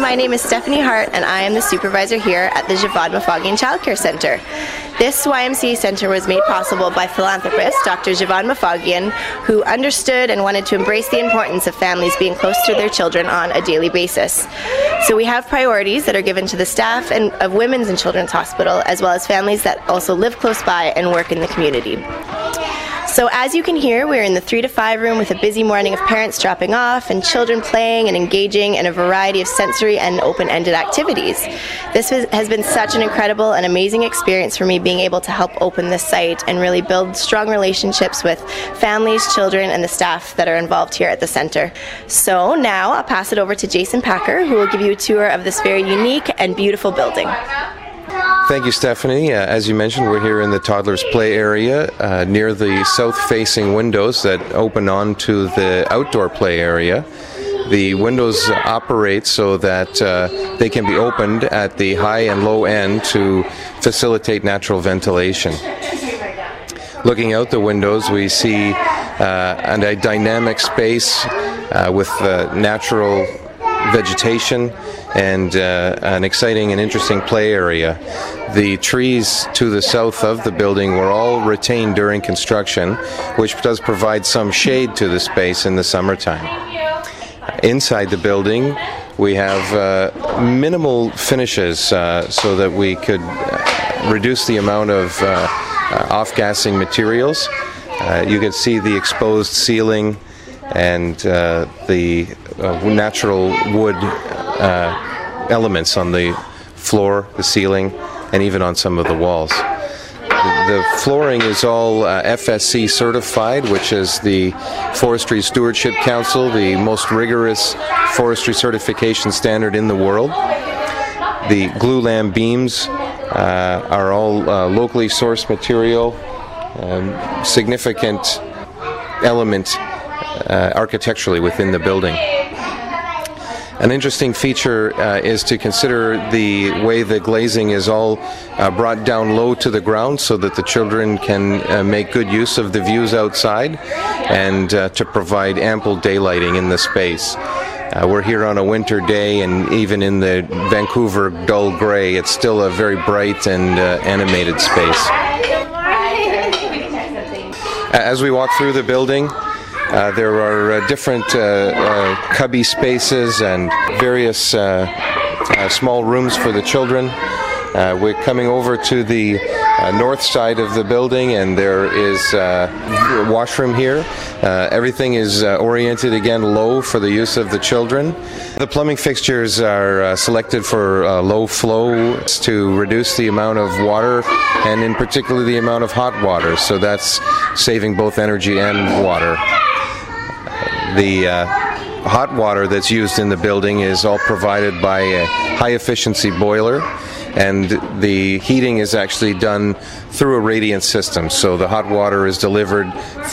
My name is Stephanie Hart, and I am the supervisor here at the Djavad Mowafaghian Child Care Center. This YMCA center was made possible by philanthropist Dr. Djavad Mowafaghian, who understood and wanted to embrace the importance of families being close to their children on a daily basis. So we have priorities that are given to the staff and of Women's and Children's Hospital, as well as families that also live close by and work in the community. So, as you can hear, we're in the three to five room with a busy morning of parents dropping off and children playing and engaging in a variety of sensory and open ended activities. This has been such an incredible and amazing experience for me being able to help open this site and really build strong relationships with families, children, and the staff that are involved here at the center. So, now I'll pass it over to Jason Packer, who will give you a tour of this very unique and beautiful building. Thank you, Stephanie. Uh, as you mentioned, we're here in the toddler's play area uh, near the south facing windows that open onto the outdoor play area. The windows operate so that uh, they can be opened at the high and low end to facilitate natural ventilation. Looking out the windows, we see uh, a dynamic space uh, with uh, natural vegetation and uh, an exciting and interesting play area. The trees to the south of the building were all retained during construction, which does provide some shade to the space in the summertime. Inside the building, we have uh, minimal finishes uh, so that we could uh, reduce the amount of uh, uh, off gassing materials. you can see the exposed ceiling and the natural wood uh, elements on the floor, the ceiling, and even on some of the walls. The, flooring is all uh, FSC certified, which is the Forestry Stewardship Council, the most rigorous forestry certification standard in the world. The glulam beams uh, are all uh, locally sourced material, um, significant element uh, architecturally within the building. An interesting feature uh, is to consider the way the glazing is all uh, brought down low to the ground so that the children can uh, make good use of the views outside and uh, to provide ample daylighting in the space. Uh, we're here on a winter day, and even in the Vancouver dull gray, it's still a very bright and uh, animated space. As we walk through the building, uh, there are uh, different uh, uh, cubby spaces and various uh, small rooms for the children. we're coming over to the north side of the building, and there is a washroom here. everything is oriented again low for the use of the children. The plumbing fixtures are selected for low flow to reduce the amount of water, and in particular the amount of hot water. So that's saving both energy and water. The uh, hot water that's used in the building is all provided by a high efficiency boiler and the heating is actually done through a radiant system. So the hot water is delivered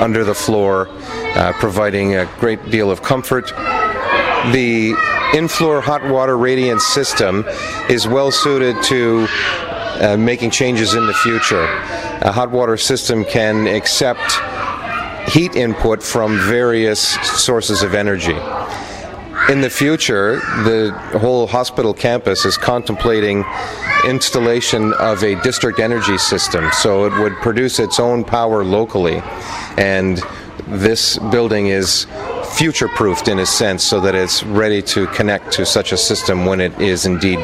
under the floor, uh, providing a great deal of comfort. The in-floor hot water radiant system is well suited to uh, making changes in the future. A hot water system can accept heat input from various sources of energy. In the future, the whole hospital campus is contemplating installation of a district energy system, so it would produce its own power locally. And this building is future proofed in a sense so that it's ready to connect to such a system when it is indeed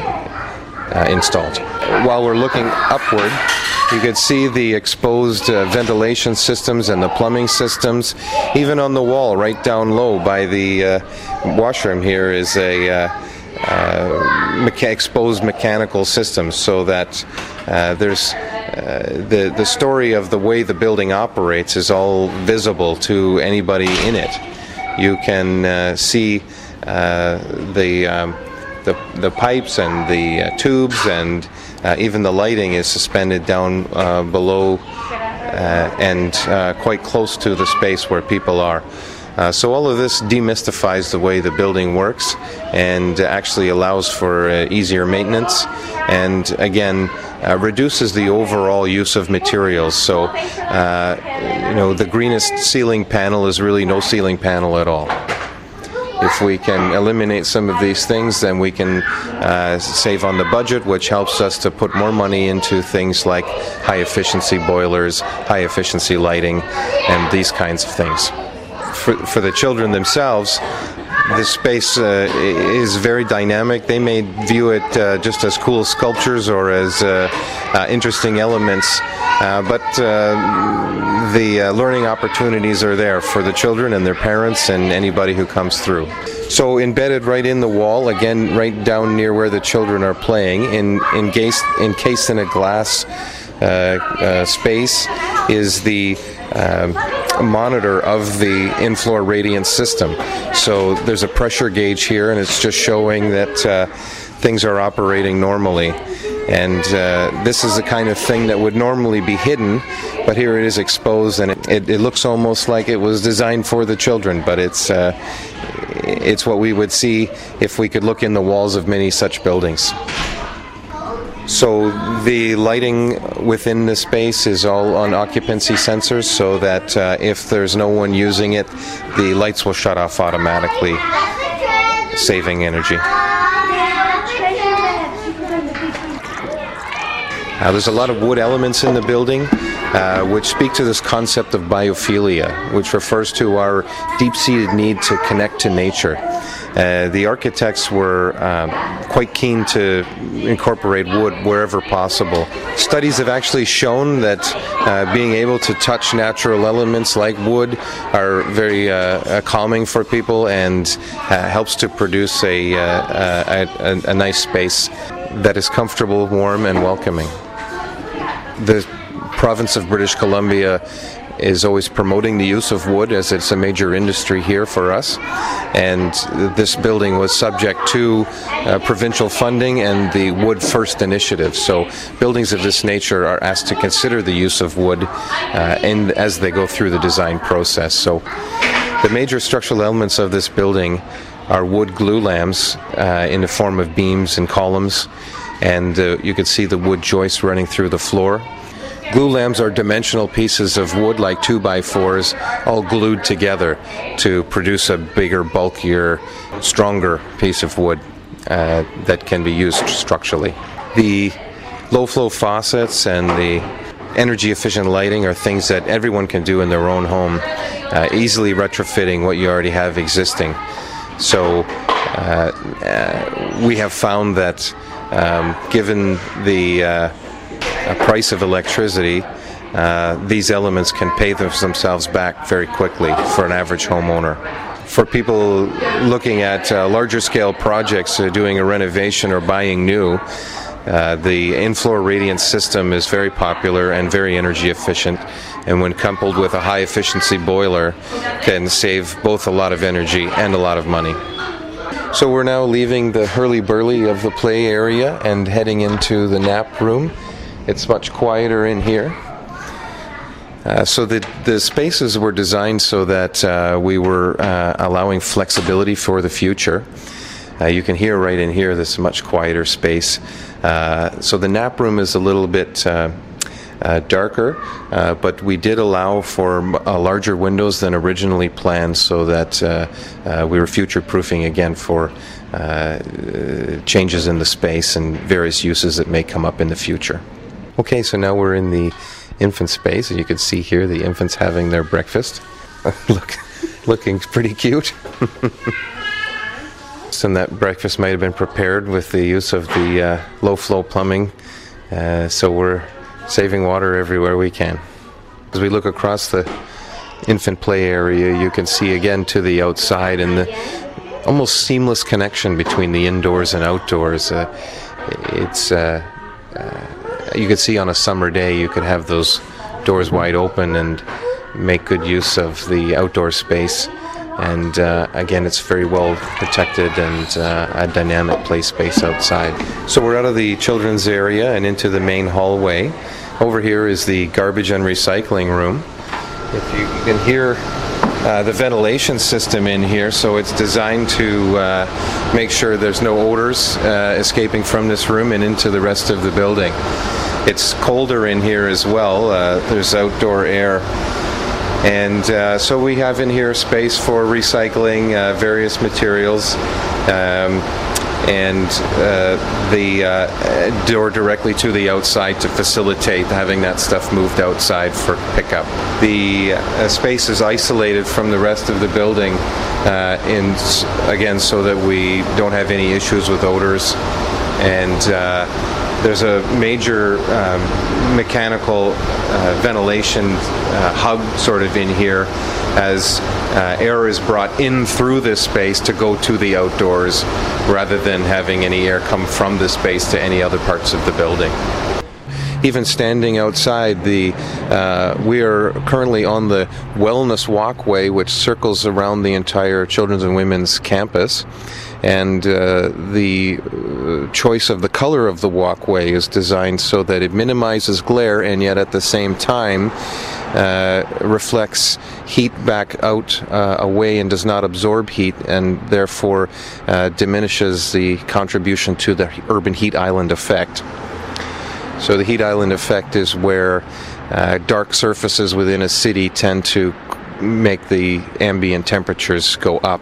uh, installed. While we're looking upward, you can see the exposed uh, ventilation systems and the plumbing systems. Even on the wall, right down low by the uh, washroom here, is a uh, uh mecha- exposed mechanical system so that uh, there's the, the story of the way the building operates is all visible to anybody in it. You can see the um, the, the pipes and the uh, tubes and uh, even the lighting is suspended down uh, below uh, and uh, quite close to the space where people are. Uh, so all of this demystifies the way the building works and actually allows for easier maintenance and again reduces the overall use of materials. So you know the greenest ceiling panel is really no ceiling panel at all. If we can eliminate some of these things, then we can uh, save on the budget, which helps us to put more money into things like high efficiency boilers, high efficiency lighting, and these kinds of things. For, for the children themselves, the space uh, is very dynamic. They may view it uh, just as cool sculptures or as uh, uh interesting elements, uh, but uh, the learning opportunities are there for the children and their parents and anybody who comes through. So embedded right in the wall, again, right down near where the children are playing, in, encased, encased in a glass space, is the um, monitor of the in-floor radiance system. So there's a pressure gauge here, and it's just showing that uh, things are operating normally. And uh, this is the kind of thing that would normally be hidden, but here it is exposed, and it, it, it looks almost like it was designed for the children. But it's uh, it's what we would see if we could look in the walls of many such buildings. So the lighting within the space is all on occupancy sensors so that uh, if there's no one using it, the lights will shut off automatically, saving energy. Uh, there's a lot of wood elements in the building. Uh, which speak to this concept of biophilia, which refers to our deep seated need to connect to nature. Uh, the architects were um, quite keen to incorporate wood wherever possible. Studies have actually shown that uh, being able to touch natural elements like wood are very uh, uh calming for people and uh, helps to produce a, a, a, a nice space that is comfortable, warm, and welcoming. The province of British Columbia is always promoting the use of wood as it's a major industry here for us. And this building was subject to uh, provincial funding and the Wood First initiative. So buildings of this nature are asked to consider the use of wood uh, in, as they go through the design process. So the major structural elements of this building are wood glulams uh, in the form of beams and columns. And uh, you can see the wood joists running through the floor. Glue Glulams are dimensional pieces of wood, like 2 by 4s all glued together to produce a bigger, bulkier, stronger piece of wood uh, that can be used structurally. The low flow faucets and the energy efficient lighting are things that everyone can do in their own home, uh, easily retrofitting what you already have existing. So uh, uh we have found that um, given the uh, price of electricity, uh, these elements can pay themselves back very quickly for an average homeowner. For people looking at uh, larger scale projects, uh, doing a renovation or buying new, uh, the in-floor radiance system is very popular and very energy efficient, and when coupled with a high efficiency boiler, can save both a lot of energy and a lot of money. So we're now leaving the hurly burly of the play area and heading into the nap room. It's much quieter in here. Uh, so the the spaces were designed so that uh, we were uh, allowing flexibility for the future. Uh, you can hear right in here this much quieter space. Uh, so the nap room is a little bit uh, Uh, darker, uh, but we did allow for uh, larger windows than originally planned, so that we were future proofing again for changes in the space and various uses that may come up in the future. Okay, so now we're in the infant space, and you can see here the infants having their breakfast. Look, looking pretty cute. and that breakfast might have been prepared with the use of the uh, low flow plumbing. Uh, so we're saving water everywhere we can. As we look across the infant play area, you can see again to the outside and the almost seamless connection between the indoors and outdoors. Uh, it's uh, uh, you could see on a summer day, you could have those doors wide open and make good use of the outdoor space. And uh, again, it's very well protected and uh, a dynamic play space outside. So we're out of the children's area and into the main hallway. Over here is the garbage and recycling room. If you can hear uh, the ventilation system in here, so it's designed to uh, make sure there's no odors uh, escaping from this room and into the rest of the building. It's colder in here as well. Uh, there's outdoor air And uh, so we have in here space for recycling uh, various materials. Um, and uh, the uh, door directly to the outside to facilitate having that stuff moved outside for pickup. The uh, space is isolated from the rest of the building, uh, in again so that we don't have any issues with odors and uh, there's a major um, mechanical uh, ventilation uh, hub sort of in here as uh, air is brought in through this space to go to the outdoors rather than having any air come from the space to any other parts of the building. Even standing outside the uh, we are currently on the wellness walkway which circles around the entire children's and women's campus and uh, the uh, choice of the color of the walkway is designed so that it minimizes glare and yet at the same time uh, reflects heat back out uh, away and does not absorb heat and therefore uh, diminishes the contribution to the urban heat island effect. So the heat island effect is where uh, dark surfaces within a city tend to make the ambient temperatures go up.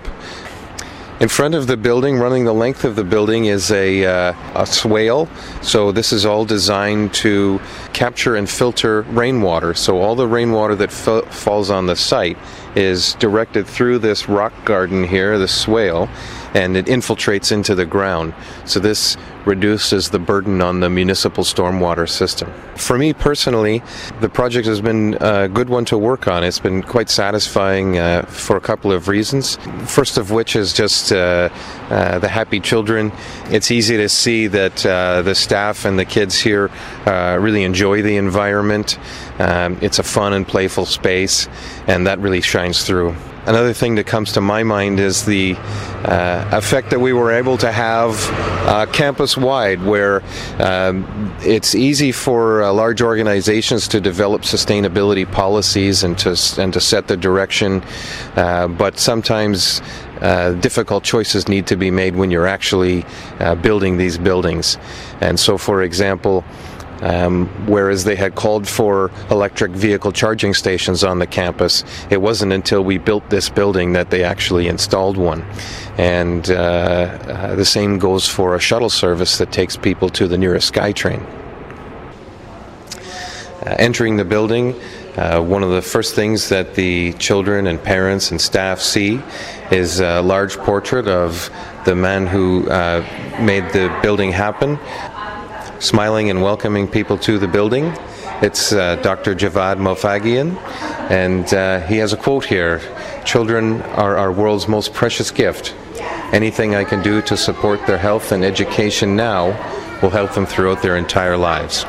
In front of the building, running the length of the building, is a, uh, a swale. So this is all designed to capture and filter rainwater. So all the rainwater that falls on the site is directed through this rock garden here, the swale, and it infiltrates into the ground. So this reduces the burden on the municipal stormwater system. For me personally, the project has been a good one to work on. It's been quite satisfying uh, for a couple of reasons. First of which is just uh, uh, the happy children. It's easy to see that uh, the staff and the kids here uh, really enjoy the environment. Um, it's a fun and playful space, and that really shines through. Another thing that comes to my mind is the uh, effect that we were able to have uh, campus wide, where um, it's easy for uh, large organizations to develop sustainability policies and to and to set the direction, uh, but sometimes uh, difficult choices need to be made when you're actually uh, building these buildings. And so, for example. Um, whereas they had called for electric vehicle charging stations on the campus, it wasn't until we built this building that they actually installed one. And uh, uh, the same goes for a shuttle service that takes people to the nearest SkyTrain. Uh, entering the building, uh, one of the first things that the children and parents and staff see is a large portrait of the man who uh, made the building happen smiling and welcoming people to the building. It's uh, Dr. Djavad Mowafaghian, and uh, he has a quote here Children are our world's most precious gift. Anything I can do to support their health and education now will help them throughout their entire lives.